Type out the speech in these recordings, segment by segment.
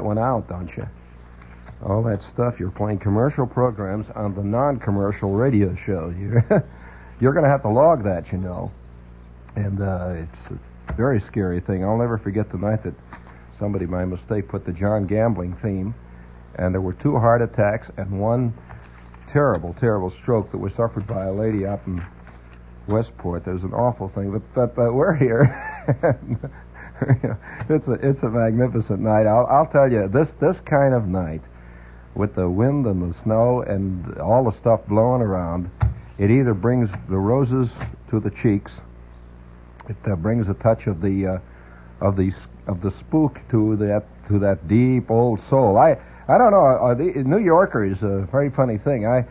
that went out, don't you? All that stuff. You're playing commercial programs on the non-commercial radio shows. You're you're going to have to log that, you know. And uh, it's a very scary thing. I'll never forget the night that somebody, by mistake, put the John Gambling theme, and there were two heart attacks and one terrible, terrible stroke that was suffered by a lady up in Westport. There's an awful thing, but but, but we're here. it's a it's a magnificent night. I'll I'll tell you this this kind of night, with the wind and the snow and all the stuff blowing around, it either brings the roses to the cheeks, it uh, brings a touch of the uh, of the of the spook to that to that deep old soul. I I don't know. The New Yorker is a very funny thing. I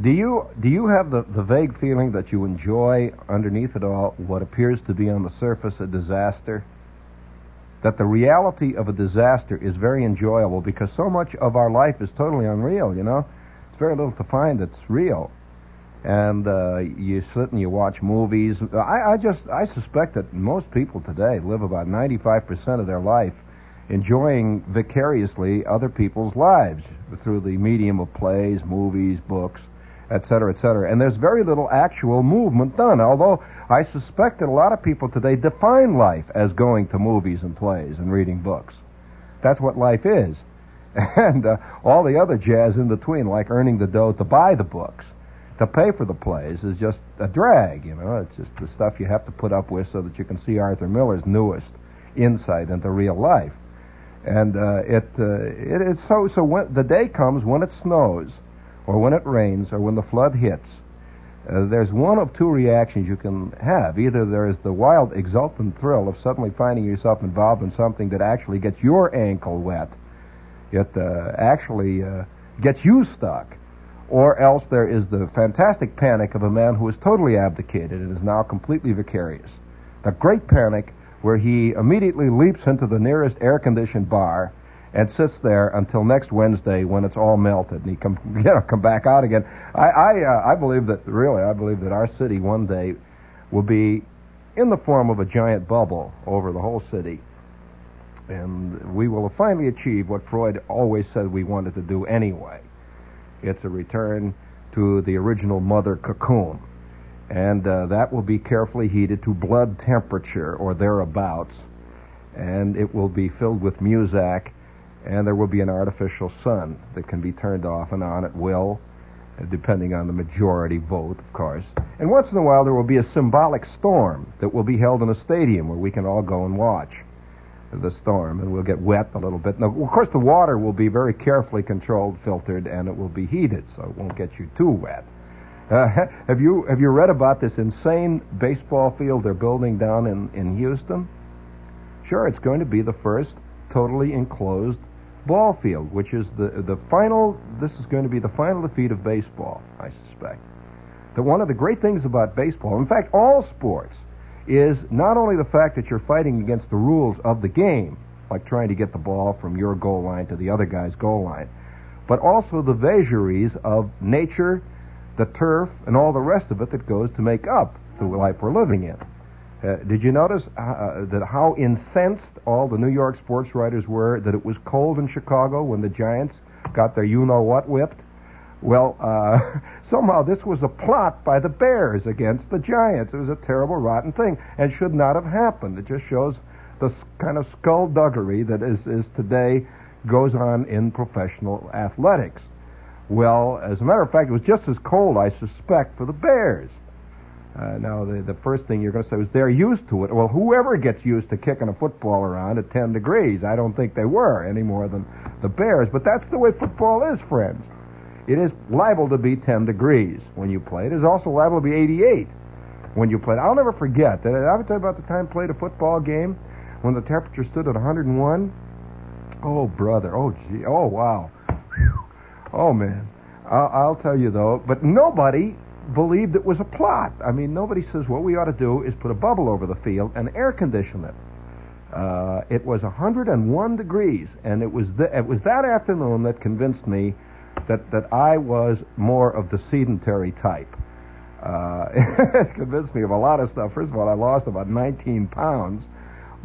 do you do you have the, the vague feeling that you enjoy underneath it all what appears to be on the surface a disaster? That the reality of a disaster is very enjoyable because so much of our life is totally unreal. You know, it's very little to find that's real. And uh, you sit and you watch movies. I, I just I suspect that most people today live about 95% of their life enjoying vicariously other people's lives through the medium of plays, movies, books, et cetera, et cetera. And there's very little actual movement done, although I suspect that a lot of people today define life as going to movies and plays and reading books. That's what life is. And uh, all the other jazz in between, like earning the dough to buy the books, to pay for the plays, is just a drag, you know. It's just the stuff you have to put up with so that you can see Arthur Miller's newest insight into real life and uh, it, uh, it it's so so when the day comes when it snows or when it rains or when the flood hits uh, there's one of two reactions you can have. Either there's the wild exultant thrill of suddenly finding yourself involved in something that actually gets your ankle wet it uh, actually uh, gets you stuck or else there is the fantastic panic of a man who is totally abdicated and is now completely vicarious. The great panic where he immediately leaps into the nearest air-conditioned bar and sits there until next Wednesday when it's all melted and he come you know come back out again. I I uh, I believe that really I believe that our city one day will be in the form of a giant bubble over the whole city. And we will finally achieve what Freud always said we wanted to do anyway. It's a return to the original mother cocoon and uh, that will be carefully heated to blood temperature or thereabouts, and it will be filled with Muzak, and there will be an artificial sun that can be turned off and on at will, depending on the majority vote, of course. And once in a while, there will be a symbolic storm that will be held in a stadium where we can all go and watch the storm, and we'll get wet a little bit. Now, of course, the water will be very carefully controlled, filtered, and it will be heated, so it won't get you too wet. Uh, have you have you read about this insane baseball field they're building down in, in Houston? Sure, it's going to be the first totally enclosed ball field, which is the the final. This is going to be the final defeat of baseball, I suspect. That one of the great things about baseball, in fact, all sports, is not only the fact that you're fighting against the rules of the game, like trying to get the ball from your goal line to the other guy's goal line, but also the vagaries of nature the turf, and all the rest of it that goes to make up the life we're living in. Uh, did you notice uh, that how incensed all the New York sports writers were that it was cold in Chicago when the Giants got their you know what whipped? Well, uh, somehow this was a plot by the Bears against the Giants. It was a terrible, rotten thing and should not have happened. It just shows the kind of skullduggery that is, is today goes on in professional athletics. Well, as a matter of fact, it was just as cold, I suspect, for the Bears. Uh, now, the, the first thing you're going to say is they're used to it. Well, whoever gets used to kicking a football around at 10 degrees, I don't think they were any more than the Bears. But that's the way football is, friends. It is liable to be 10 degrees when you play. It is also liable to be 88 when you play. I'll never forget that. I you about the time I played a football game when the temperature stood at 101? Oh, brother. Oh, gee. Oh, wow. Oh, man. I'll, I'll tell you, though, but nobody believed it was a plot. I mean, nobody says what we ought to do is put a bubble over the field and air condition it. Uh, it was 101 degrees, and it was th- it was that afternoon that convinced me that that I was more of the sedentary type. Uh, it convinced me of a lot of stuff. First of all, I lost about 19 pounds,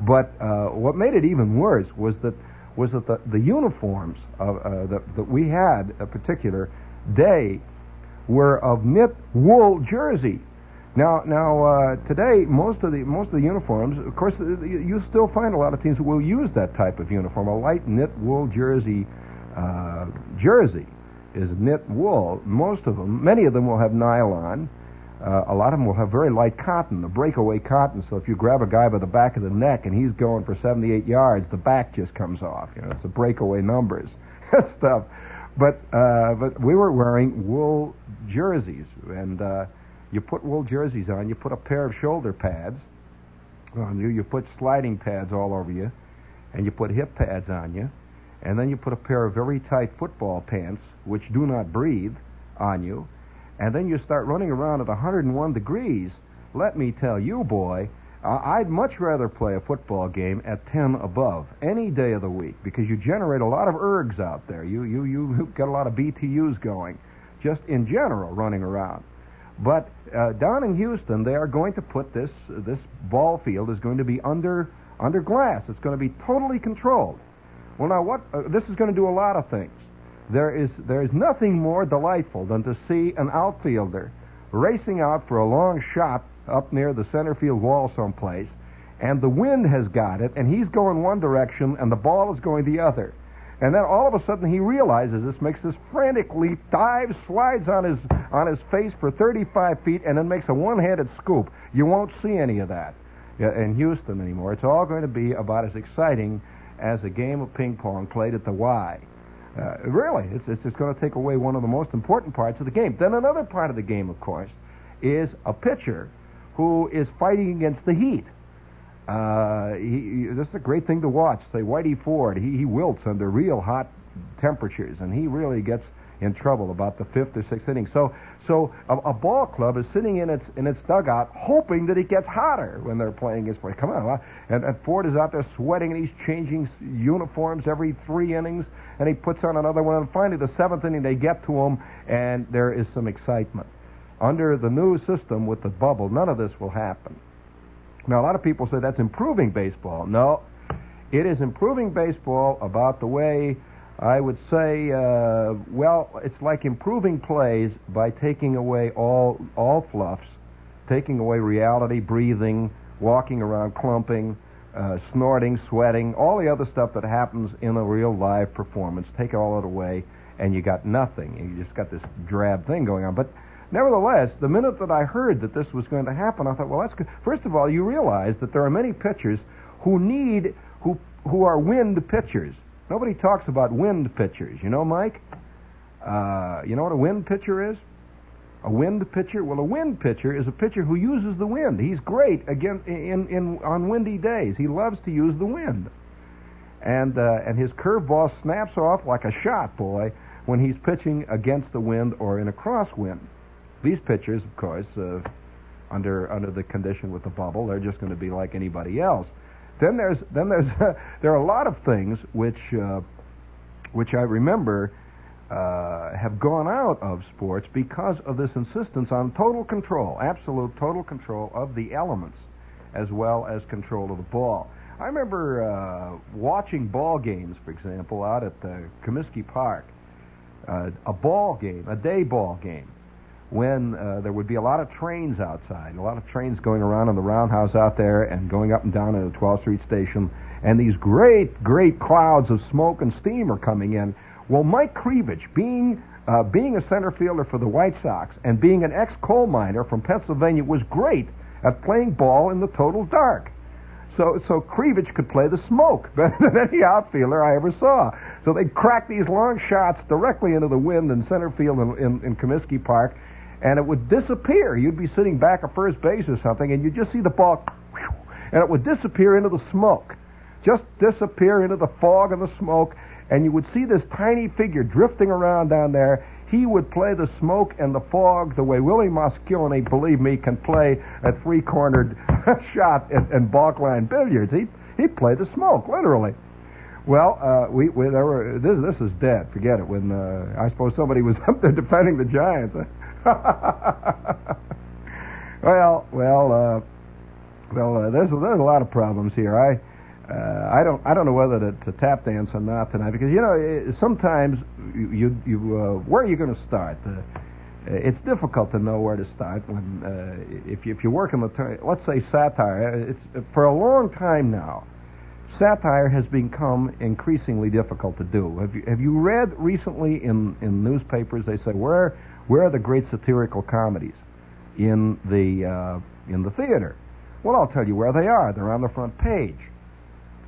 but uh, what made it even worse was that was that the, the uniforms of, uh, that, that we had a particular day were of knit wool jersey. Now, now uh, today, most of the most of the uniforms, of course, uh, you still find a lot of teams who will use that type of uniform. A light knit wool jersey, uh, jersey is knit wool. Most of them, many of them will have nylon. Uh, a lot of them will have very light cotton, the breakaway cotton. So if you grab a guy by the back of the neck and he's going for 78 yards, the back just comes off. You know, it's the breakaway numbers and stuff. But uh, but we were wearing wool jerseys, and uh, you put wool jerseys on. You put a pair of shoulder pads on you. You put sliding pads all over you, and you put hip pads on you, and then you put a pair of very tight football pants, which do not breathe, on you, and then you start running around at 101 degrees. Let me tell you, boy, I'd much rather play a football game at 10 above any day of the week because you generate a lot of ergs out there. You, you, you get a lot of BTUs going just in general running around. But uh, down in Houston, they are going to put this, this ball field is going to be under, under glass. It's going to be totally controlled. Well, now, what, uh, this is going to do a lot of things. There is, there is nothing more delightful than to see an outfielder racing out for a long shot up near the center field wall someplace, and the wind has got it, and he's going one direction, and the ball is going the other. And then all of a sudden he realizes this, makes this frantic leap, dives, slides on his on his face for 35 feet, and then makes a one-handed scoop. You won't see any of that in Houston anymore. It's all going to be about as exciting as a game of ping pong played at the Y. Uh, really, it's, it's, it's going to take away one of the most important parts of the game. Then another part of the game, of course, is a pitcher who is fighting against the heat. Uh, he, this is a great thing to watch. Say Whitey Ford, he, he wilts under real hot temperatures, and he really gets in trouble about the fifth or sixth inning. So, so a, a ball club is sitting in its in its dugout, hoping that it gets hotter when they're playing his play. Come on, and, and Ford is out there sweating, and he's changing uniforms every three innings, and he puts on another one. And finally, the seventh inning, they get to him, and there is some excitement. Under the new system with the bubble, none of this will happen. Now, a lot of people say that's improving baseball. No, it is improving baseball about the way I would say, uh, well, it's like improving plays by taking away all all fluffs, taking away reality, breathing, walking around, clumping, uh, snorting, sweating, all the other stuff that happens in a real live performance. Take all it away, and you got nothing. You just got this drab thing going on. But Nevertheless, the minute that I heard that this was going to happen, I thought, well, that's good. First of all, you realize that there are many pitchers who need, who, who are wind pitchers. Nobody talks about wind pitchers. You know, Mike? Uh, you know what a wind pitcher is? A wind pitcher? Well, a wind pitcher is a pitcher who uses the wind. He's great again in, in, on windy days. He loves to use the wind. And, uh, and his curveball snaps off like a shot, boy, when he's pitching against the wind or in a crosswind. These pitchers, of course, uh, under under the condition with the bubble, they're just going to be like anybody else. Then there's then there's there are a lot of things which uh, which I remember uh, have gone out of sports because of this insistence on total control, absolute total control of the elements, as well as control of the ball. I remember uh, watching ball games, for example, out at the Comiskey Park, uh, a ball game, a day ball game when uh, there would be a lot of trains outside, a lot of trains going around on the roundhouse out there and going up and down at the 12th Street station, and these great, great clouds of smoke and steam are coming in. Well, Mike Kreevich, being uh, being a center fielder for the White Sox and being an ex-coal miner from Pennsylvania, was great at playing ball in the total dark. So, so Krivich could play the smoke better than any outfielder I ever saw. So they'd crack these long shots directly into the wind in center field in, in, in Comiskey Park, and it would disappear. You'd be sitting back at first base or something, and you'd just see the ball, and it would disappear into the smoke. Just disappear into the fog and the smoke, and you would see this tiny figure drifting around down there. He would play the smoke and the fog the way Willie Mosconi, believe me, can play a three-cornered shot in, in balk line billiards. He he played the smoke literally. Well, uh, we, we there were this this is dead. Forget it. When uh, I suppose somebody was up there defending the Giants. well, well, uh, well. Uh, there's there's a lot of problems here. I. Uh, I don't. I don't know whether to, to tap dance or not tonight because you know it, sometimes you you, you uh, where are you going to start? Uh, it's difficult to know where to start when uh, if you, if you work in the ter- let's say satire. It's for a long time now. Satire has become increasingly difficult to do. Have you, have you read recently in, in newspapers? They say where where are the great satirical comedies in the uh, in the theater? Well, I'll tell you where they are. They're on the front page.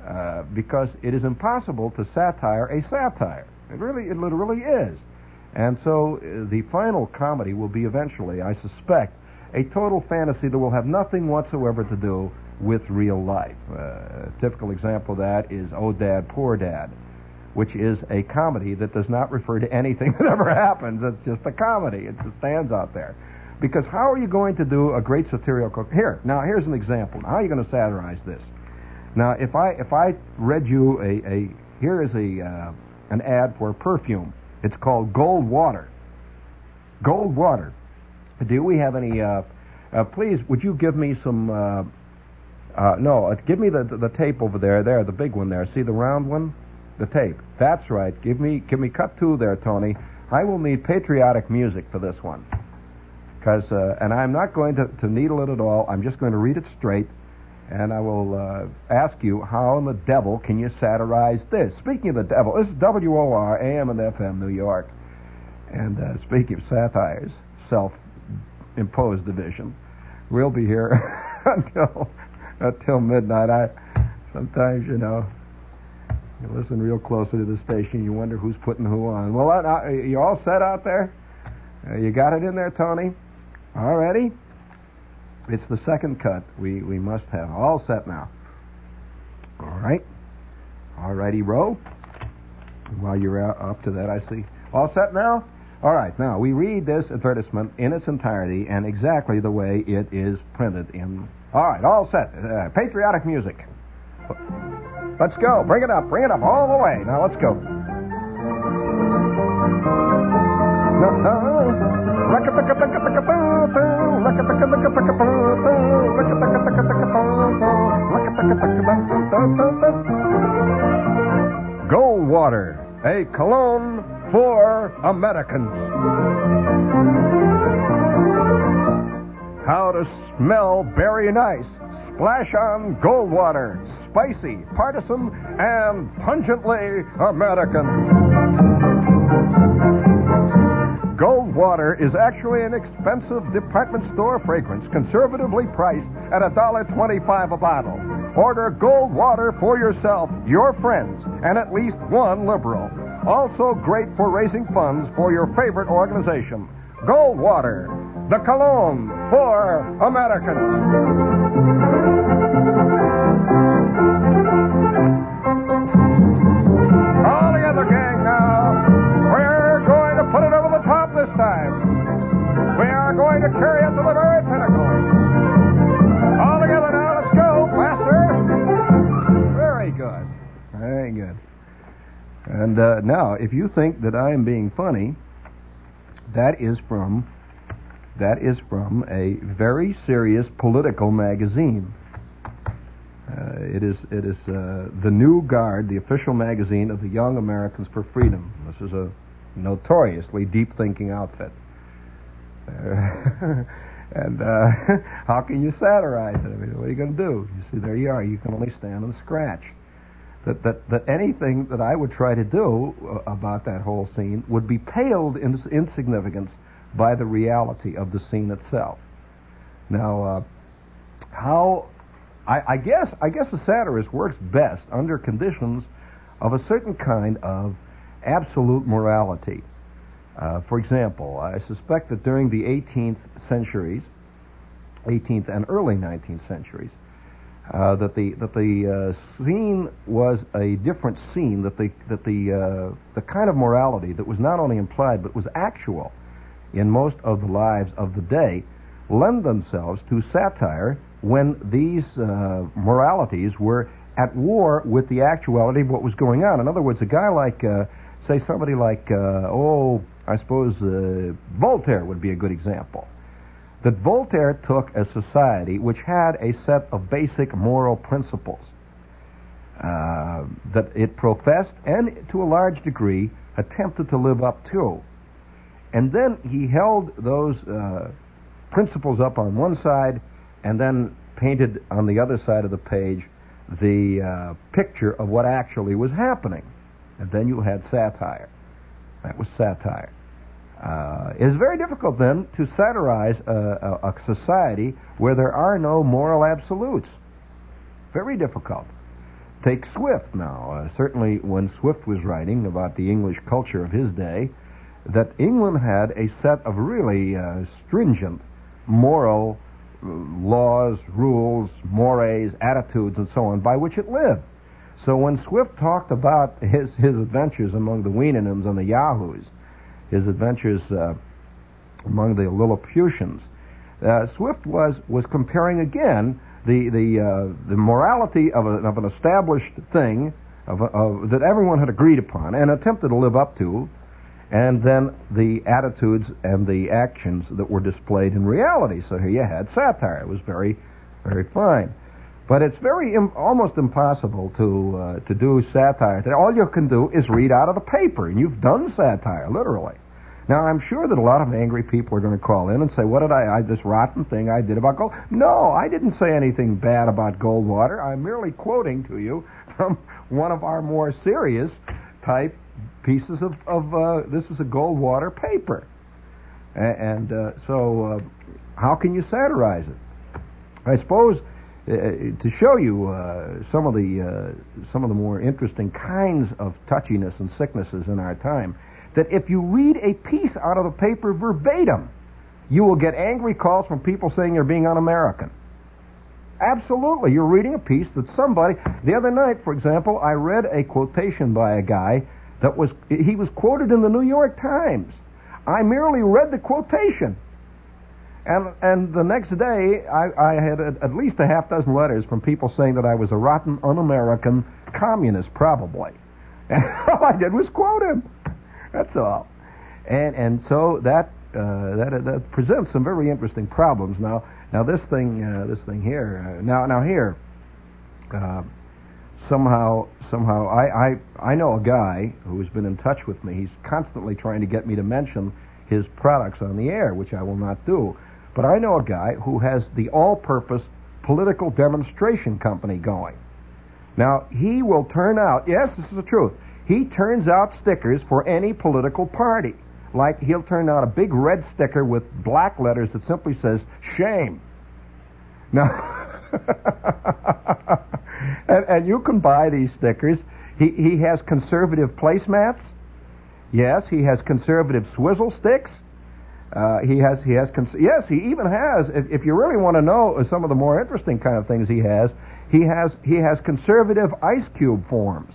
Uh, because it is impossible to satire a satire. It really, it literally is. And so uh, the final comedy will be eventually, I suspect, a total fantasy that will have nothing whatsoever to do with real life. Uh, a typical example of that is Oh Dad, Poor Dad, which is a comedy that does not refer to anything that ever happens. It's just a comedy. It just stands out there. Because how are you going to do a great satirical... Here, now here's an example. How are you going to satirize this? Now, if I if I read you a, a here is a uh, an ad for a perfume. It's called Goldwater. Gold Water. Do we have any? Uh, uh, please, would you give me some? Uh, uh, no, uh, give me the, the the tape over there. There, the big one there. See the round one? The tape. That's right. Give me give me cut two there, Tony. I will need patriotic music for this one. Because uh, and I'm not going to, to needle it at all. I'm just going to read it straight and I will uh, ask you how in the devil can you satirize this? Speaking of the devil, this is WOR AM and FM New York, and uh, speaking of satires, self-imposed division, we'll be here until until midnight. I sometimes you know. You listen real closely to the station, you wonder who's putting who on. Well, uh, you all set out there? Uh, you got it in there, Tony? All ready? It's the second cut we, we must have. All set now. All right. All righty, row. While you're up to that, I see. All set now? All right. Now, we read this advertisement in its entirety and exactly the way it is printed in. All right, all set. Uh, patriotic music. Let's go. Bring it up. Bring it up all the way. Now, let's go. Goldwater, a cologne for Americans. How to smell very nice. Splash on Goldwater. Spicy, partisan, and pungently American. Goldwater is actually an expensive department store fragrance, conservatively priced at $1.25 a bottle. Order Goldwater for yourself, your friends, and at least one liberal. Also great for raising funds for your favorite organization. Goldwater, the cologne for Americans. And uh, now, if you think that I am being funny, that is from that is from a very serious political magazine. Uh, it is it is uh, the New Guard, the official magazine of the Young Americans for Freedom. This is a notoriously deep-thinking outfit. and uh, how can you satirize it? I mean, what are you going to do? You see, there you are. You can only stand and scratch. That, that, that anything that I would try to do uh, about that whole scene would be paled in insignificance by the reality of the scene itself. Now, uh, how I, I, guess I guess a satirist works best under conditions of a certain kind of absolute morality. Uh, for example, I suspect that during the 18th centuries, 18th and early 19th centuries, uh, that the that the uh, scene was a different scene. That the that the uh, the kind of morality that was not only implied but was actual in most of the lives of the day lend themselves to satire when these uh, moralities were at war with the actuality of what was going on. In other words, a guy like, uh, say, somebody like, oh, I suppose Voltaire would be a good example that Voltaire took a society which had a set of basic moral principles uh, that it professed and to a large degree attempted to live up to. And then he held those uh, principles up on one side and then painted on the other side of the page the uh, picture of what actually was happening. And then you had satire. That was satire. Uh, it is very difficult then to satirize a, a, a, society where there are no moral absolutes. Very difficult. Take Swift now. Uh, certainly, when Swift was writing about the English culture of his day, that England had a set of really uh, stringent moral uh, laws, rules, mores, attitudes, and so on by which it lived. So when Swift talked about his, his adventures among the Houyhnhnms and the Yahoos, his adventures uh, among the Lilliputians, uh, Swift was was comparing again the the uh, the morality of, a, of an established thing of, of, that everyone had agreed upon and attempted to live up to, and then the attitudes and the actions that were displayed in reality. So here you had satire. It was very very fine. But it's very Im- almost impossible to uh, to do satire. All you can do is read out of the paper, and you've done satire, literally. Now, I'm sure that a lot of angry people are going to call in and say, "What did I, I this rotten thing I did about gold?" No, I didn't say anything bad about Goldwater. I'm merely quoting to you from one of our more serious type pieces of, of uh, this is a Goldwater paper, and, uh, so uh, how can you satirize it? I suppose uh, to show you uh, some of the uh, some of the more interesting kinds of touchiness and sicknesses in our time, that if you read a piece out of the paper verbatim, you will get angry calls from people saying you're being un-American. Absolutely, you're reading a piece that somebody. The other night, for example, I read a quotation by a guy that was he was quoted in the New York Times. I merely read the quotation. And and the next day, I, I had a, at least a half dozen letters from people saying that I was a rotten, un-American communist, probably. And all I did was quote him. That's all. And and so that uh, that that presents some very interesting problems. Now now this thing uh, this thing here uh, now now here uh, somehow somehow I, I I know a guy who's been in touch with me. He's constantly trying to get me to mention his products on the air, which I will not do. But I know a guy who has the all purpose political demonstration company going. Now, he will turn out, yes, this is the truth, he turns out stickers for any political party. Like he'll turn out a big red sticker with black letters that simply says, shame. Now, and, and you can buy these stickers. He, he has conservative placemats. Yes, he has conservative swizzle sticks. Uh, he has he has cons- yes he even has if, if you really want to know some of the more interesting kind of things he has he has he has conservative ice cube forms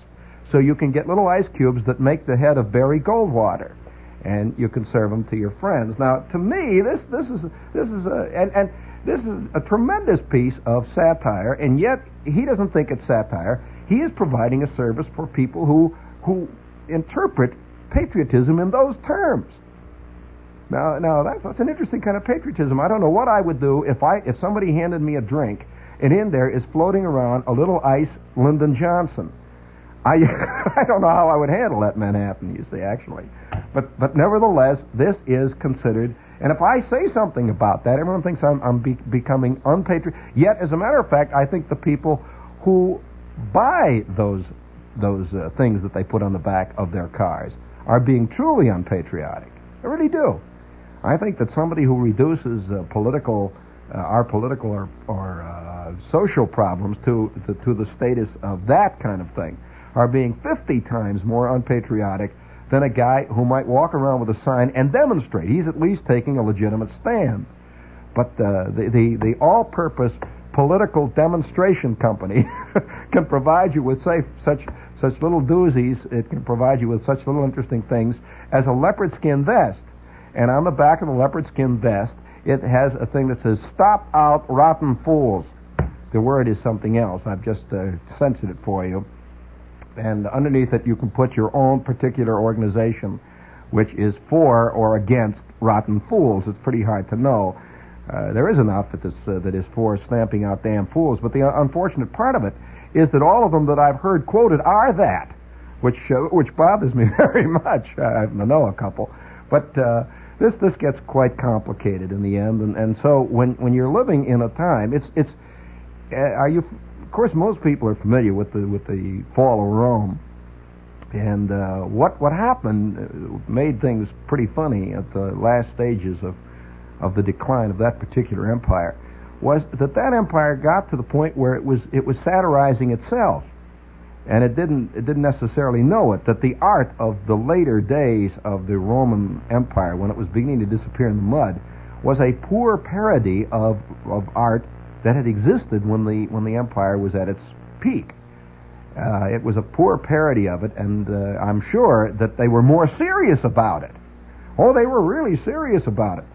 so you can get little ice cubes that make the head of Barry Goldwater and you can serve them to your friends now to me this this is this is a and and this is a tremendous piece of satire and yet he doesn't think it's satire he is providing a service for people who who interpret patriotism in those terms now, now that's, that's an interesting kind of patriotism. I don't know what I would do if I if somebody handed me a drink and in there is floating around a little ice Lyndon Johnson. I I don't know how I would handle that Manhattan. You see, actually, but but nevertheless, this is considered. And if I say something about that, everyone thinks I'm I'm be, becoming unpatriotic. Yet, as a matter of fact, I think the people who buy those those uh, things that they put on the back of their cars are being truly unpatriotic. I really do. I think that somebody who reduces uh, political, uh, our political or, or uh, social problems to, to, to the status of that kind of thing are being 50 times more unpatriotic than a guy who might walk around with a sign and demonstrate. He's at least taking a legitimate stand. But uh, the, the, the all-purpose political demonstration company can provide you with say, such such little doozies. It can provide you with such little interesting things as a leopard skin vest. And on the back of the leopard skin vest, it has a thing that says "Stop out rotten fools." The word is something else. I've just uh, censored it for you. And underneath it, you can put your own particular organization, which is for or against rotten fools. It's pretty hard to know. Uh, there is an outfit uh, that is for stamping out damn fools, but the unfortunate part of it is that all of them that I've heard quoted are that, which uh, which bothers me very much. I know a couple, but uh, this this gets quite complicated in the end, and, and so when when you're living in a time, it's it's uh, are you? Of course, most people are familiar with the with the fall of Rome, and uh, what what happened made things pretty funny at the last stages of of the decline of that particular empire was that that empire got to the point where it was it was satirizing itself. And it didn't it didn't necessarily know it that the art of the later days of the Roman Empire when it was beginning to disappear in the mud was a poor parody of of art that had existed when the when the empire was at its peak. Uh, it was a poor parody of it, and uh, I'm sure that they were more serious about it. Oh, they were really serious about it.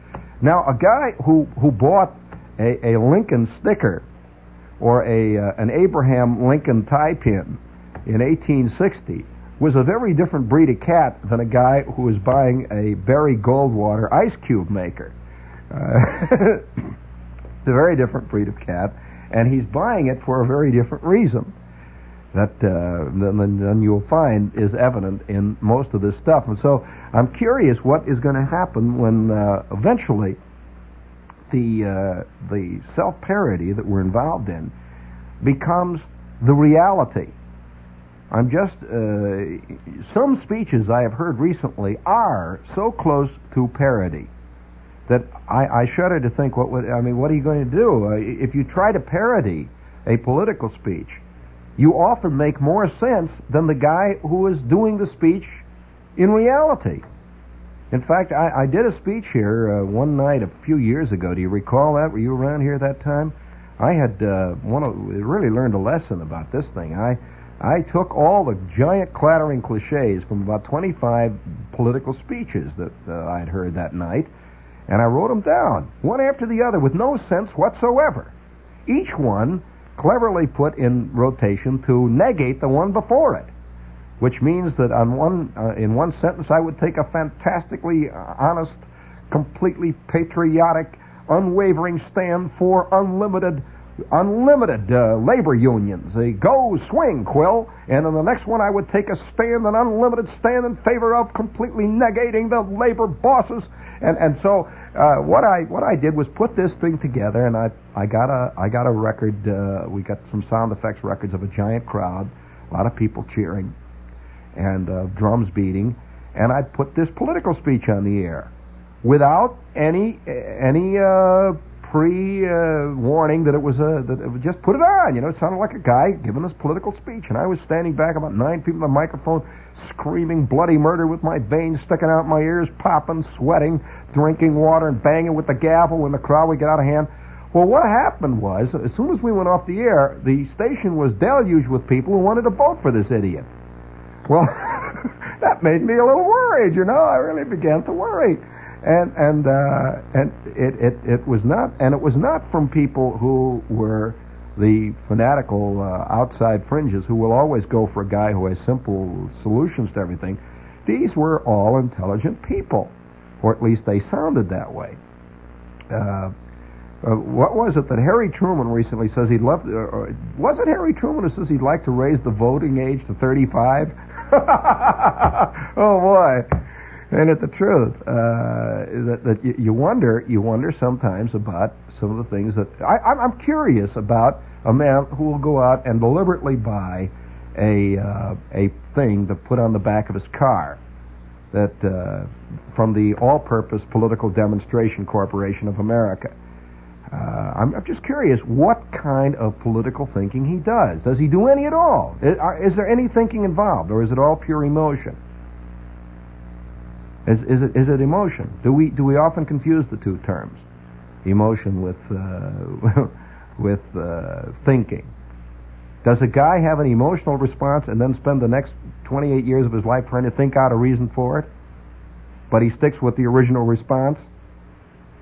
Now, a guy who, who bought a, a Lincoln sticker or a, uh, an Abraham Lincoln tie pin in 1860 was a very different breed of cat than a guy who was buying a Barry Goldwater ice cube maker. Uh, a very different breed of cat, and he's buying it for a very different reason that uh, than you'll find is evident in most of this stuff. And so I'm curious what is going to happen when uh, eventually the uh, the self parody that we're involved in becomes the reality. I'm just uh, some speeches I have heard recently are so close to parody that I, I shudder to think what would I mean. What are you going to do uh, if you try to parody a political speech? You often make more sense than the guy who is doing the speech in reality. In fact, I, I did a speech here uh, one night a few years ago. Do you recall that? Were you around here that time? I had uh, one of, really learned a lesson about this thing. I I took all the giant clattering cliches from about 25 political speeches that uh, I'd heard that night, and I wrote them down one after the other with no sense whatsoever. Each one cleverly put in rotation to negate the one before it which means that on one uh, in one sentence I would take a fantastically uh, honest, completely patriotic, unwavering stand for unlimited unlimited uh, labor unions. A go swing, Quill. And in the next one, I would take a stand, an unlimited stand in favor of completely negating the labor bosses. And and so uh, what I what I did was put this thing together, and I I got a I got a record. Uh, we got some sound effects records of a giant crowd, a lot of people cheering and uh, drums beating, and I'd put this political speech on the air without any any uh, pre uh, warning that it was a that it was just put it on. You know, it sounded like a guy giving this political speech, and I was standing back about nine feet from the microphone, screaming bloody murder with my veins sticking out my ears, popping, sweating, drinking water, and banging with the gavel when the crowd would get out of hand. Well, what happened was, as soon as we went off the air, the station was deluged with people who wanted to vote for this idiot. Well, that made me a little worried. You know, I really began to worry, and and uh, and it, it it was not, and it was not from people who were the fanatical uh, outside fringes who will always go for a guy who has simple solutions to everything. These were all intelligent people, or at least they sounded that way. Uh, uh, what was it that Harry Truman recently says he'd love? Uh, was it Harry Truman who says he'd like to raise the voting age to 35? oh boy, ain't it the truth? Uh, that that you wonder, you wonder sometimes about some of the things that I, I'm curious about a man who will go out and deliberately buy a uh, a thing to put on the back of his car that uh, from the All-Purpose Political Demonstration Corporation of America. Uh, I'm, I'm, just curious what kind of political thinking he does. Does he do any at all? Is, are, is there any thinking involved, or is it all pure emotion? Is, is, it, is it emotion? Do we, do we often confuse the two terms? Emotion with, uh, with uh, thinking. Does a guy have an emotional response and then spend the next 28 years of his life trying to think out a reason for it? But he sticks with the original response?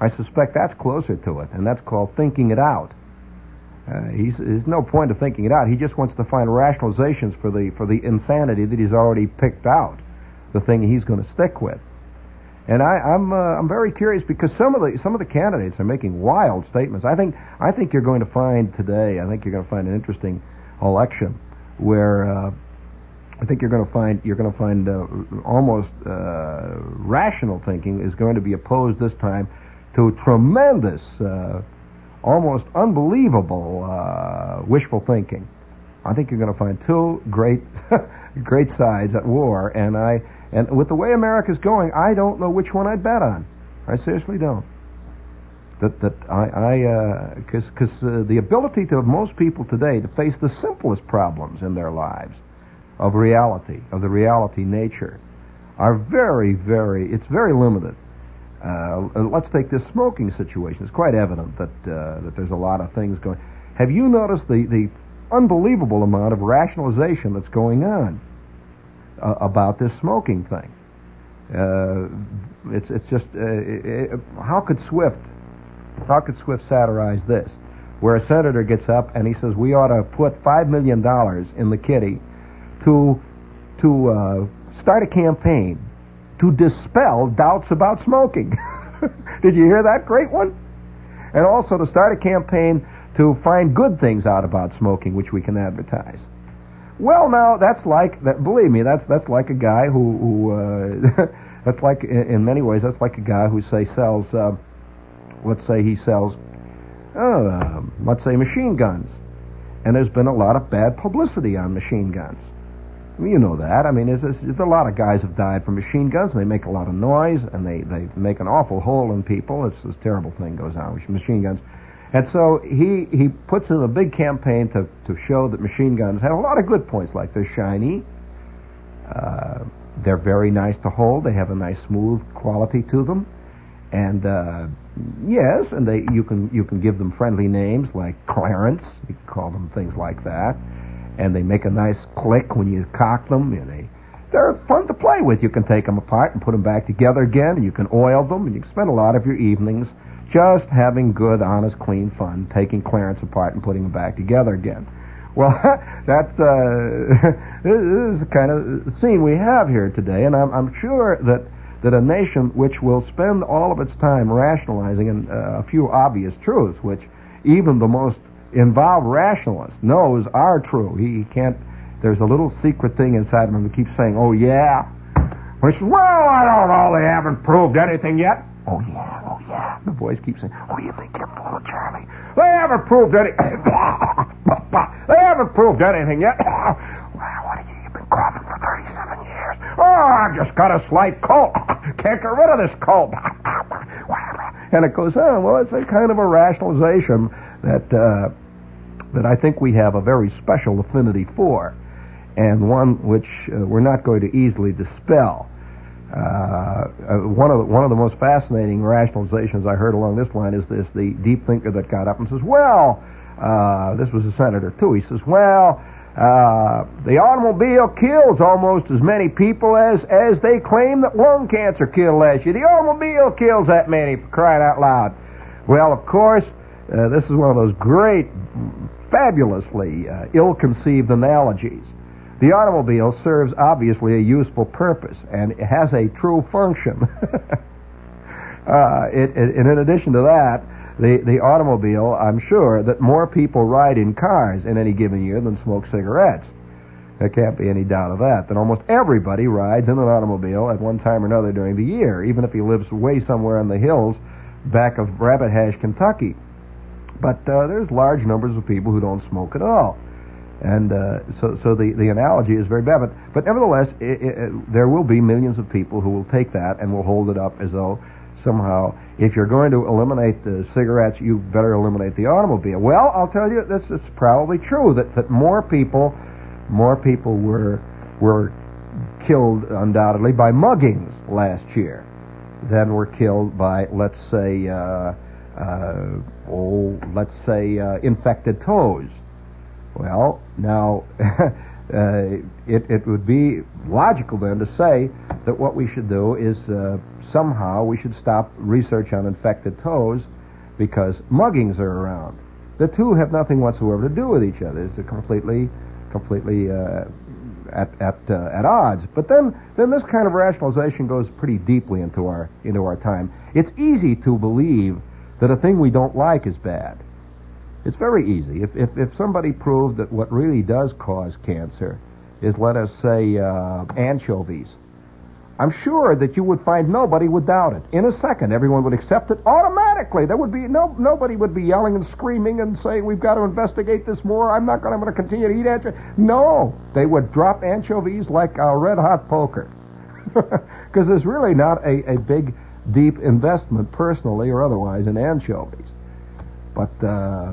I suspect that's closer to it, and that's called thinking it out. Uh, he's, there's no point of thinking it out. He just wants to find rationalizations for the for the insanity that he's already picked out, the thing he's going to stick with. And I, I'm uh, I'm very curious because some of the some of the candidates are making wild statements. I think I think you're going to find today. I think you're going to find an interesting election where uh, I think you're going to find you're going to find uh, almost uh, rational thinking is going to be opposed this time to tremendous, uh, almost unbelievable uh, wishful thinking. I think you're going to find two great great sides at war, and I and with the way America's going, I don't know which one I'd bet on. I seriously don't that that I I because uh, because uh, the ability to most people today to face the simplest problems in their lives of reality of the reality nature are very very it's very limited. Uh, let's take this smoking situation. It's quite evident that uh, that there's a lot of things going. Have you noticed the the unbelievable amount of rationalization that's going on uh, about this smoking thing? Uh, it's it's just it, how could Swift how could Swift satirize this? Where a senator gets up and he says we ought to put five million dollars in the kitty to to uh, start a campaign to dispel doubts about smoking. Did you hear that great one? And also to start a campaign to find good things out about smoking, which we can advertise. Well, now that's like that. Believe me, that's that's like a guy who who uh, that's like in, many ways that's like a guy who say sells. Uh, let's say he sells, uh, let's say machine guns, and there's been a lot of bad publicity on machine guns. You know that. I mean, there's, a lot of guys have died from machine guns. And they make a lot of noise, and they, they make an awful hole in people. It's this terrible thing goes on with machine guns. And so he, he puts in a big campaign to, to show that machine guns have a lot of good points, like they're shiny, uh, they're very nice to hold, they have a nice smooth quality to them, and uh, yes, and they you can you can give them friendly names like Clarence. You can call them things like that, and they make a nice click when you cock them. And they they're fun to play with. You can take them apart and put them back together again, and you can oil them, and you can spend a lot of your evenings just having good, honest, clean fun, taking Clarence apart and putting them back together again. Well, that's uh, this is the kind of scene we have here today, and I'm, I'm sure that that a nation which will spend all of its time rationalizing and, uh, a few obvious truths, which even the most involved rationalist knows are true. He can't. There's a little secret thing inside of him that keeps saying, "Oh yeah," which well, I don't know. They haven't proved anything yet. Oh yeah, oh yeah. The voice keeps saying, "Oh, you think you're of Charlie? They haven't proved any. they haven't proved anything yet." well, what have you? You've been coughing for 37 years. Oh, I've just got a slight cold. Can't get rid of this cold. and it goes on. Well, it's a kind of a rationalization that uh, that I think we have a very special affinity for, and one which uh, we're not going to easily dispel. Uh, uh, one of the, one of the most fascinating rationalizations I heard along this line is this: the deep thinker that got up and says, "Well, uh, this was a senator too." He says, "Well." Uh, the automobile kills almost as many people as, as they claim that lung cancer killed last year. The automobile kills that many, for crying out loud. Well, of course, uh, this is one of those great, fabulously uh, ill-conceived analogies. The automobile serves obviously a useful purpose, and it has a true function. Uh, it, it, and in addition to that, the, the automobile, I'm sure that more people ride in cars in any given year than smoke cigarettes. There can't be any doubt of that. That almost everybody rides in an automobile at one time or another during the year, even if he lives way somewhere in the hills back of Rabbit Hash, Kentucky. But uh, there's large numbers of people who don't smoke at all. And uh, so, so the, the analogy is very bad. But, but nevertheless, it, it, there will be millions of people who will take that and will hold it up as though somehow, if you're going to eliminate the cigarettes, you better eliminate the automobile. Well, I'll tell you, this is probably true that, that more people, more people were were killed undoubtedly by muggings last year than were killed by, let's say, uh, uh, oh, let's say, uh, infected toes. Well, now, uh, it, it would be logical then to say that what we should do is uh, somehow we should stop research on infected toes because muggings are around. The two have nothing whatsoever to do with each other. It's a completely, completely uh, at at uh, at odds. But then then this kind of rationalization goes pretty deeply into our into our time. It's easy to believe that a thing we don't like is bad. It's very easy. If, if, if somebody proved that what really does cause cancer is, let us say, uh, anchovies, I'm sure that you would find nobody would doubt it. In a second, everyone would accept it automatically. There would be no nobody would be yelling and screaming and saying, "We've got to investigate this more. I'm not going. I'm going to continue to eat anchovies." No, they would drop anchovies like a red hot poker, because there's really not a, a big, deep investment, personally or otherwise, in anchovies. But uh,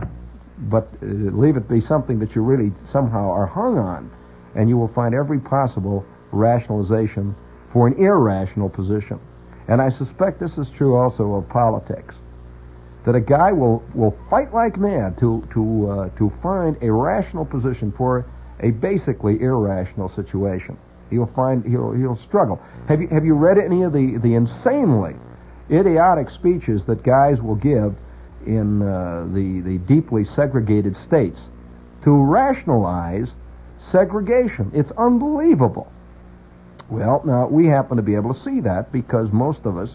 but uh, leave it be something that you really somehow are hung on, and you will find every possible rationalization for an irrational position. And I suspect this is true also of politics. That a guy will, will fight like mad to, to, uh, to find a rational position for a basically irrational situation. He'll find he'll he'll struggle. Have you have you read any of the, the insanely idiotic speeches that guys will give in uh, the the deeply segregated states to rationalize segregation? It's unbelievable. Well, now, we happen to be able to see that because most of us,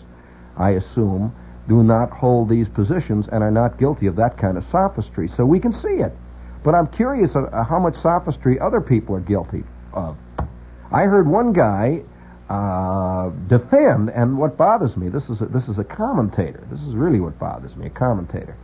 I assume, do not hold these positions and are not guilty of that kind of sophistry. So we can see it. But I'm curious uh, how much sophistry other people are guilty of. I heard one guy uh, defend, and what bothers me, this is a, this is a commentator. This is really what bothers me, a commentator.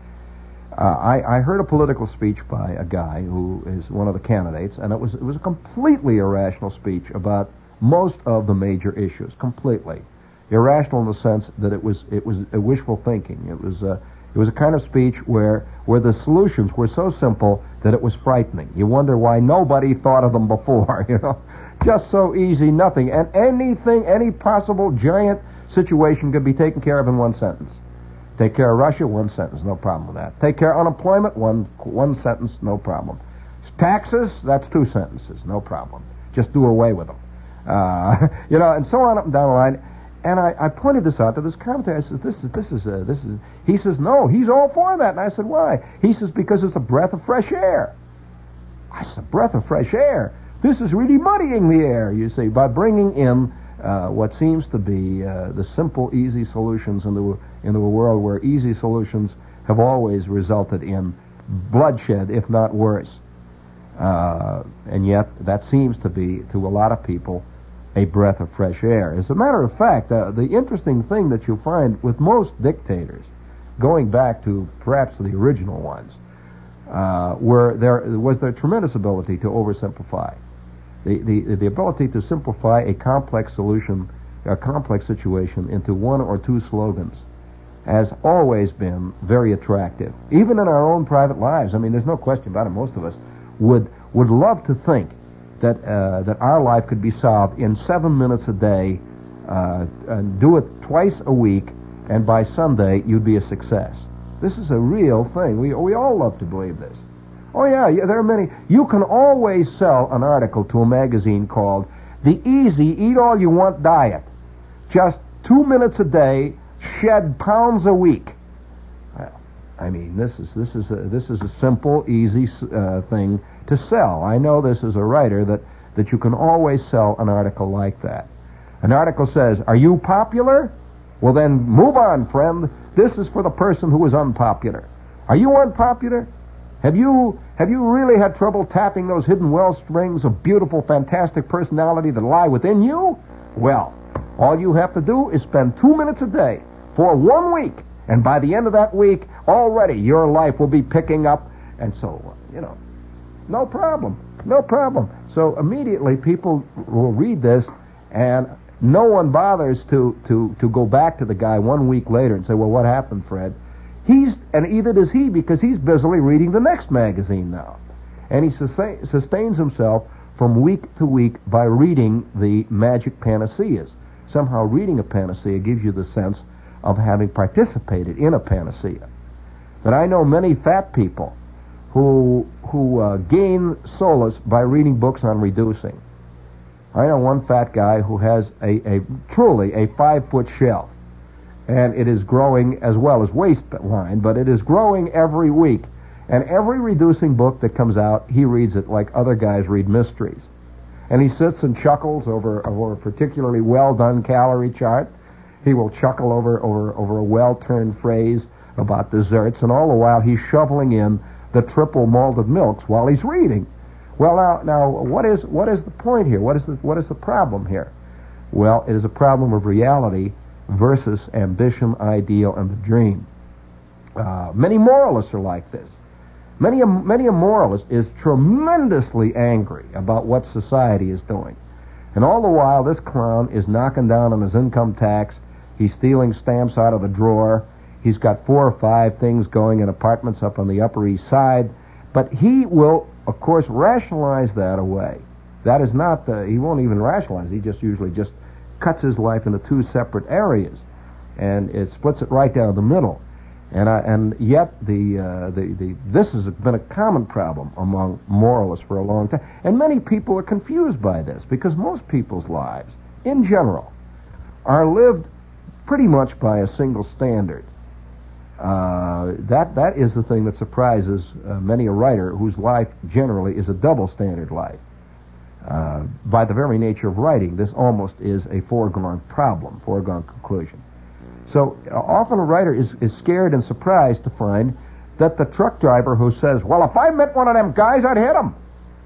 Uh, I, I heard a political speech by a guy who is one of the candidates, and it was it was a completely irrational speech about most of the major issues completely irrational in the sense that it was it was a wishful thinking. It was a, it was a kind of speech where where the solutions were so simple that it was frightening. You wonder why nobody thought of them before. You know, just so easy, nothing, and anything, any possible giant situation could be taken care of in one sentence. Take care of Russia, one sentence, no problem with that. Take care of unemployment, one one sentence, no problem. Taxes, that's two sentences, no problem. Just do away with them. Uh, you know, and so on up and down the line. And I, I pointed this out to this commentator. I says, "This is this is uh, this is." He says, "No, he's all for that." And I said, "Why?" He says, "Because it's a breath of fresh air." I said, "A breath of fresh air." This is really muddying the air, you see, by bringing in uh, what seems to be uh, the simple, easy solutions into into a world where easy solutions have always resulted in bloodshed, if not worse. Uh, and yet, that seems to be, to a lot of people, a breath of fresh air. As a matter of fact, uh, the interesting thing that you find with most dictators, going back to perhaps the original ones, uh, were there was their tremendous ability to oversimplify, the, the the ability to simplify a complex solution, a complex situation into one or two slogans, has always been very attractive, even in our own private lives. I mean, there's no question about it. Most of us would would love to think that uh, that our life could be solved in seven minutes a day, uh, and do it twice a week, and by Sunday you'd be a success. This is a real thing. We we all love to believe this. Oh yeah, yeah, there are many. You can always sell an article to a magazine called "The Easy Eat All You Want Diet." Just two minutes a day, shed pounds a week. Well, I mean, this is this is a, this is a simple, easy uh, thing to sell. I know this as a writer that that you can always sell an article like that. An article says, "Are you popular?" Well, then move on, friend. This is for the person who is unpopular. Are you unpopular? Have you have you really had trouble tapping those hidden well springs of beautiful, fantastic personality that lie within you? Well, all you have to do is spend two minutes a day for one week and by the end of that week, already your life will be picking up, and so, uh, you know, no problem. No problem. So immediately people will read this, and no one bothers to, to, to go back to the guy one week later and say, well, what happened, Fred? He's, and either does he because he's busily reading the next magazine now. And he sustains himself from week to week by reading the magic panaceas. Somehow reading a panacea gives you the sense of having participated in a panacea. But I know many fat people who who uh, gain solace by reading books on reducing. I know one fat guy who has a, a truly a five foot shelf, and it is growing as well as waistline, but it is growing every week. And every reducing book that comes out, he reads it like other guys read mysteries. And he sits and chuckles over, over a particularly well done calorie chart. He will chuckle over, over, over a well turned phrase about desserts, and all the while he's shoveling in the triple malted milks while he's reading. Well, now, now, what is what is the point here? What is the what is the problem here? Well, it is a problem of reality versus ambition, ideal, and the dream. Uh, many moralists are like this. Many, many a moralist is tremendously angry about what society is doing. And all the while, this clown is knocking down on his income tax. He's stealing stamps out of the drawer. He's got four or five things going in apartments up on the Upper East Side, but he will, of course, rationalize that away. That is not the, he won't even rationalize. He just usually just cuts his life into two separate areas, and it splits it right down the middle. And I, and yet the, uh, the the this has been a common problem among moralists for a long time, and many people are confused by this because most people's lives, in general, are lived pretty much by a single standard. Uh, that that is the thing that surprises uh, many a writer whose life generally is a double standard life. Uh, by the very nature of writing, this almost is a foregone problem, foregone conclusion. So uh, often a writer is, is scared and surprised to find that the truck driver who says, "Well, if I met one of them guys, I'd hit him,"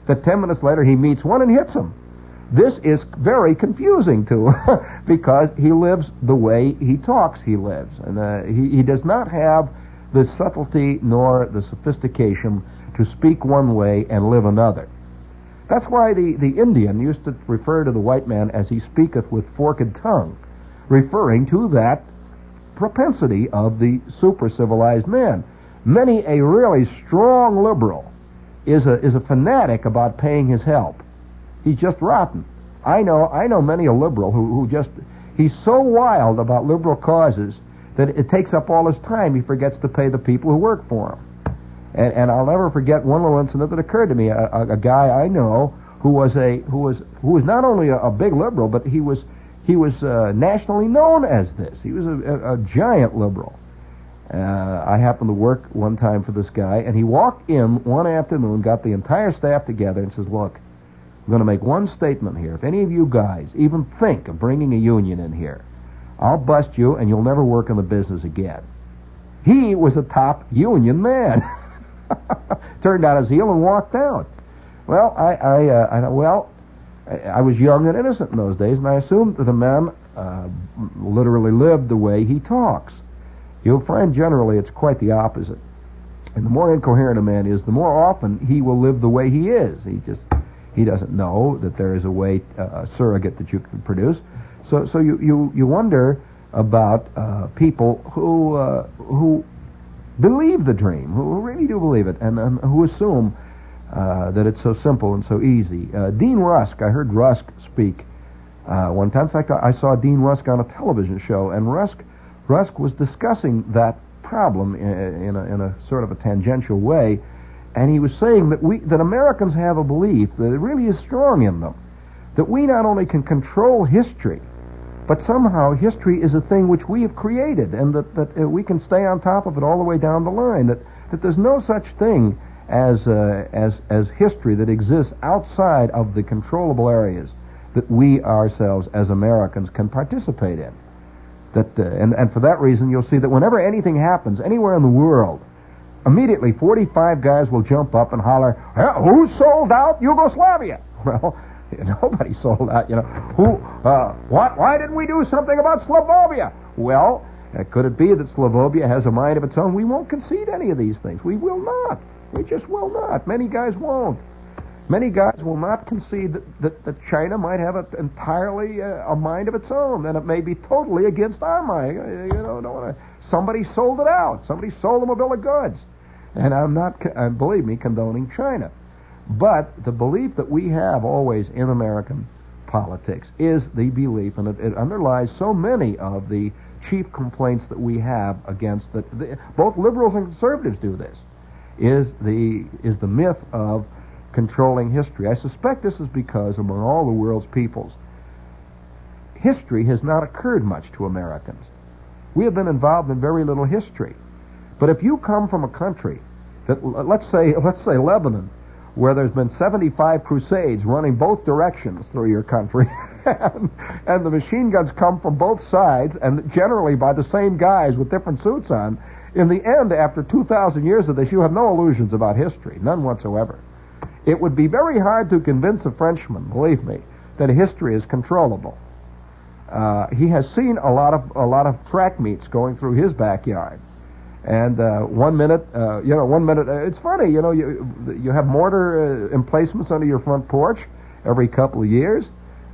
that ten minutes later he meets one and hits him. This is very confusing to him because he lives the way he talks he lives. And uh, he, he does not have the subtlety nor the sophistication to speak one way and live another. That's why the, the Indian used to refer to the white man as he speaketh with forked tongue, referring to that propensity of the super civilized man. Many a really strong liberal is a, is a fanatic about paying his help. He's just rotten. I know I know many a liberal who, who just he's so wild about liberal causes that it takes up all his time. He forgets to pay the people who work for him. And, and I'll never forget one little incident that occurred to me. A, a, a guy I know who was a who was who was not only a, a big liberal, but he was he was uh, nationally known as this. He was a, a, giant liberal. Uh, I happened to work one time for this guy, and he walked in one afternoon, got the entire staff together, and says, "Look, I'm going to make one statement here. If any of you guys even think of bringing a union in here, I'll bust you and you'll never work in the business again. He was a top union man. Turned on his heel and walked out. Well, I, I, uh, I well, I, I, was young and innocent in those days, and I assumed that a man uh, literally lived the way he talks. You'll find generally it's quite the opposite. And the more incoherent a man is, the more often he will live the way he is. He just he doesn't know that there is a way, uh, a surrogate that you can produce. So, so you, you, you wonder about uh, people who, uh, who believe the dream, who really do believe it, and, and who assume uh, that it's so simple and so easy. Uh, Dean Rusk, I heard Rusk speak uh, one time. In fact, I saw Dean Rusk on a television show, and Rusk, Rusk was discussing that problem in, in, a, in a sort of a tangential way and he was saying that we that Americans have a belief that it really is strong in them that we not only can control history, but somehow history is a thing which we have created, and that that uh, we can stay on top of it all the way down the line. That that there's no such thing as uh, as as history that exists outside of the controllable areas that we ourselves as Americans can participate in. That uh, and and for that reason, you'll see that whenever anything happens anywhere in the world immediately 45 guys will jump up and holler, "Who sold out Yugoslavia?" Well, nobody sold out. You know, who? Uh, what? Why didn't we do something about Slobbovia? Well, uh, could it be that Slobbovia has a mind of its own? We won't concede any of these things. We will not. We just will not. Many guys won't. Many guys will not concede that, that, that China might have a, entirely uh, a mind of its own, and it may be totally against our mind. You know, somebody sold it out. Somebody sold them a bill of goods, and I'm not, uh, believe me, condoning China. But the belief that we have always in American politics is the belief, and it, it underlies so many of the chief complaints that we have against the, the, both liberals and conservatives do this is the is the myth of controlling history. I suspect this is because among all the world's peoples, history has not occurred much to Americans. We have been involved in very little history. But if you come from a country that let's say let's say Lebanon, where there's been 75 crusades running both directions through your country, and, and the machine guns come from both sides, and generally by the same guys with different suits on. In the end, after 2,000 years of this, you have no illusions about history, none whatsoever. It would be very hard to convince a Frenchman, believe me, that history is controllable. Uh, he has seen a lot of a lot of track meets going through his backyard, and uh, one minute, uh, you know, one minute. Uh, it's funny, you know, you you have mortar uh, emplacements under your front porch every couple of years.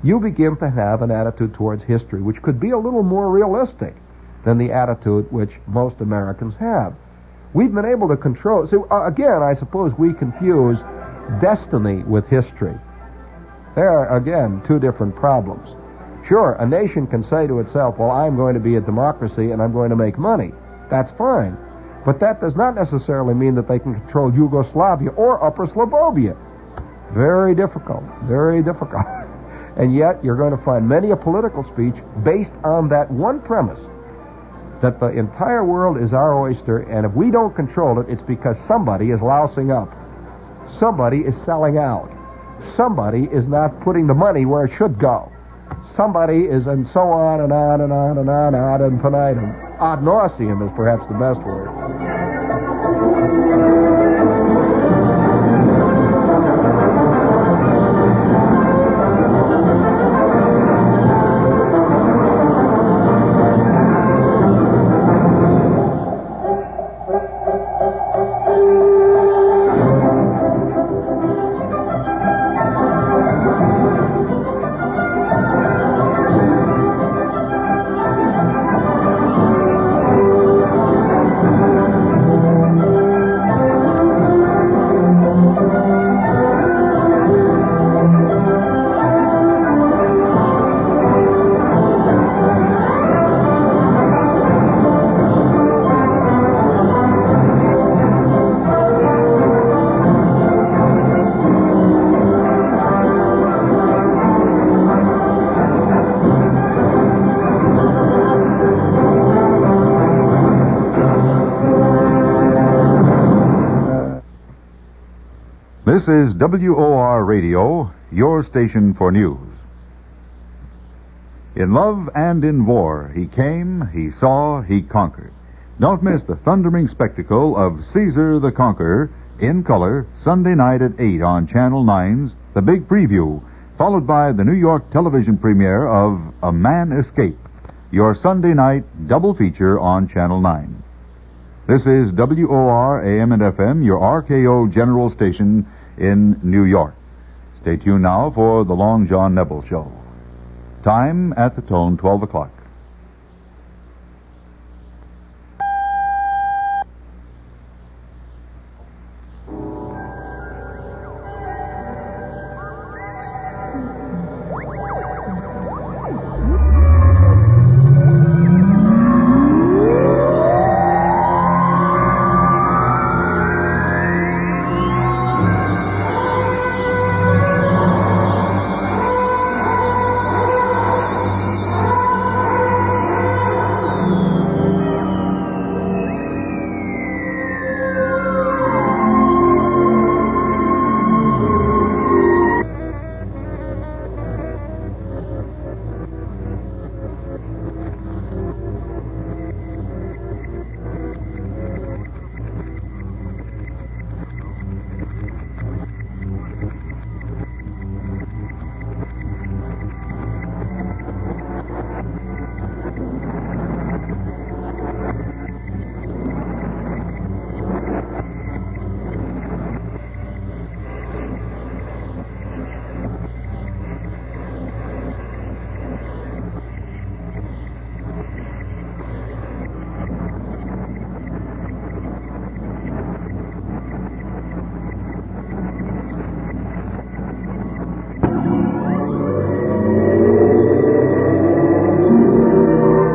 You begin to have an attitude towards history, which could be a little more realistic than the attitude which most Americans have. We've been able to control. So uh, again, I suppose we confuse destiny with history. There are, again, two different problems. Sure, a nation can say to itself, well, I'm going to be a democracy and I'm going to make money. That's fine. But that does not necessarily mean that they can control Yugoslavia or Upper Slavonia. Very difficult. Very difficult. and yet, you're going to find many a political speech based on that one premise that the entire world is our oyster, and if we don't control it, it's because somebody is lousing up. Somebody is selling out. Somebody is not putting the money where it should go. Somebody is, and so on and on and on and on, ad infinitum. Ad nauseum is perhaps the best word. Is WOR Radio, your station for news. In love and in war, he came, he saw, he conquered. Don't miss the thundering spectacle of Caesar the Conqueror in color Sunday night at 8 on Channel 9's The Big Preview, followed by the New York television premiere of A Man Escape, your Sunday night double feature on Channel 9. This is WOR AM and FM, your RKO General Station in New York. Stay tuned now for the Long John Nebel Show. Time at the tone 12 o'clock.